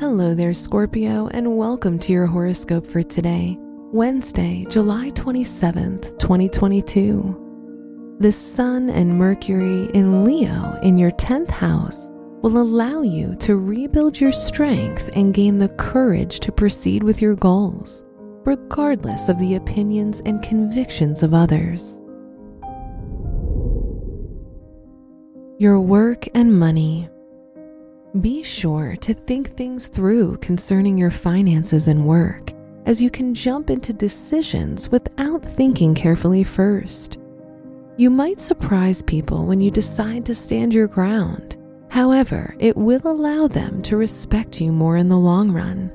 Hello there, Scorpio, and welcome to your horoscope for today, Wednesday, July 27th, 2022. The Sun and Mercury in Leo in your 10th house will allow you to rebuild your strength and gain the courage to proceed with your goals, regardless of the opinions and convictions of others. Your work and money. Be sure to think things through concerning your finances and work, as you can jump into decisions without thinking carefully first. You might surprise people when you decide to stand your ground. However, it will allow them to respect you more in the long run.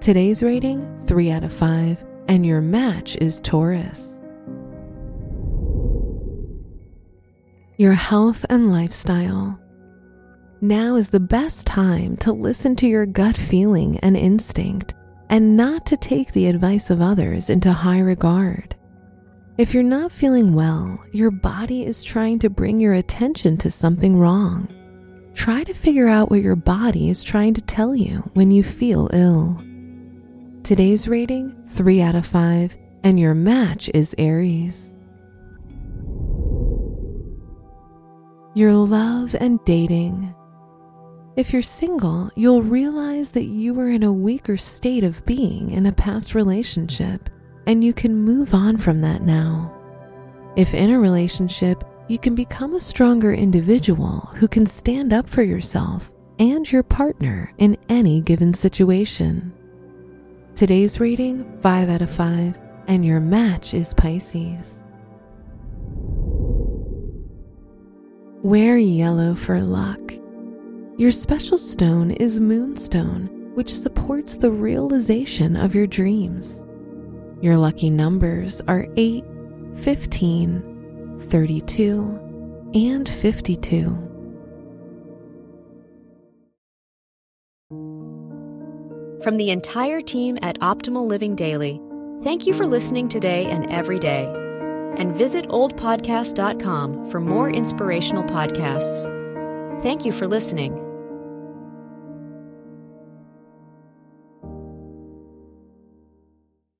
Today's rating 3 out of 5, and your match is Taurus. Your health and lifestyle. Now is the best time to listen to your gut feeling and instinct and not to take the advice of others into high regard. If you're not feeling well, your body is trying to bring your attention to something wrong. Try to figure out what your body is trying to tell you when you feel ill. Today's rating 3 out of 5, and your match is Aries. Your love and dating. If you're single, you'll realize that you were in a weaker state of being in a past relationship, and you can move on from that now. If in a relationship, you can become a stronger individual who can stand up for yourself and your partner in any given situation. Today's rating 5 out of 5, and your match is Pisces. Wear yellow for luck. Your special stone is Moonstone, which supports the realization of your dreams. Your lucky numbers are 8, 15, 32, and 52. From the entire team at Optimal Living Daily, thank you for listening today and every day. And visit oldpodcast.com for more inspirational podcasts. Thank you for listening.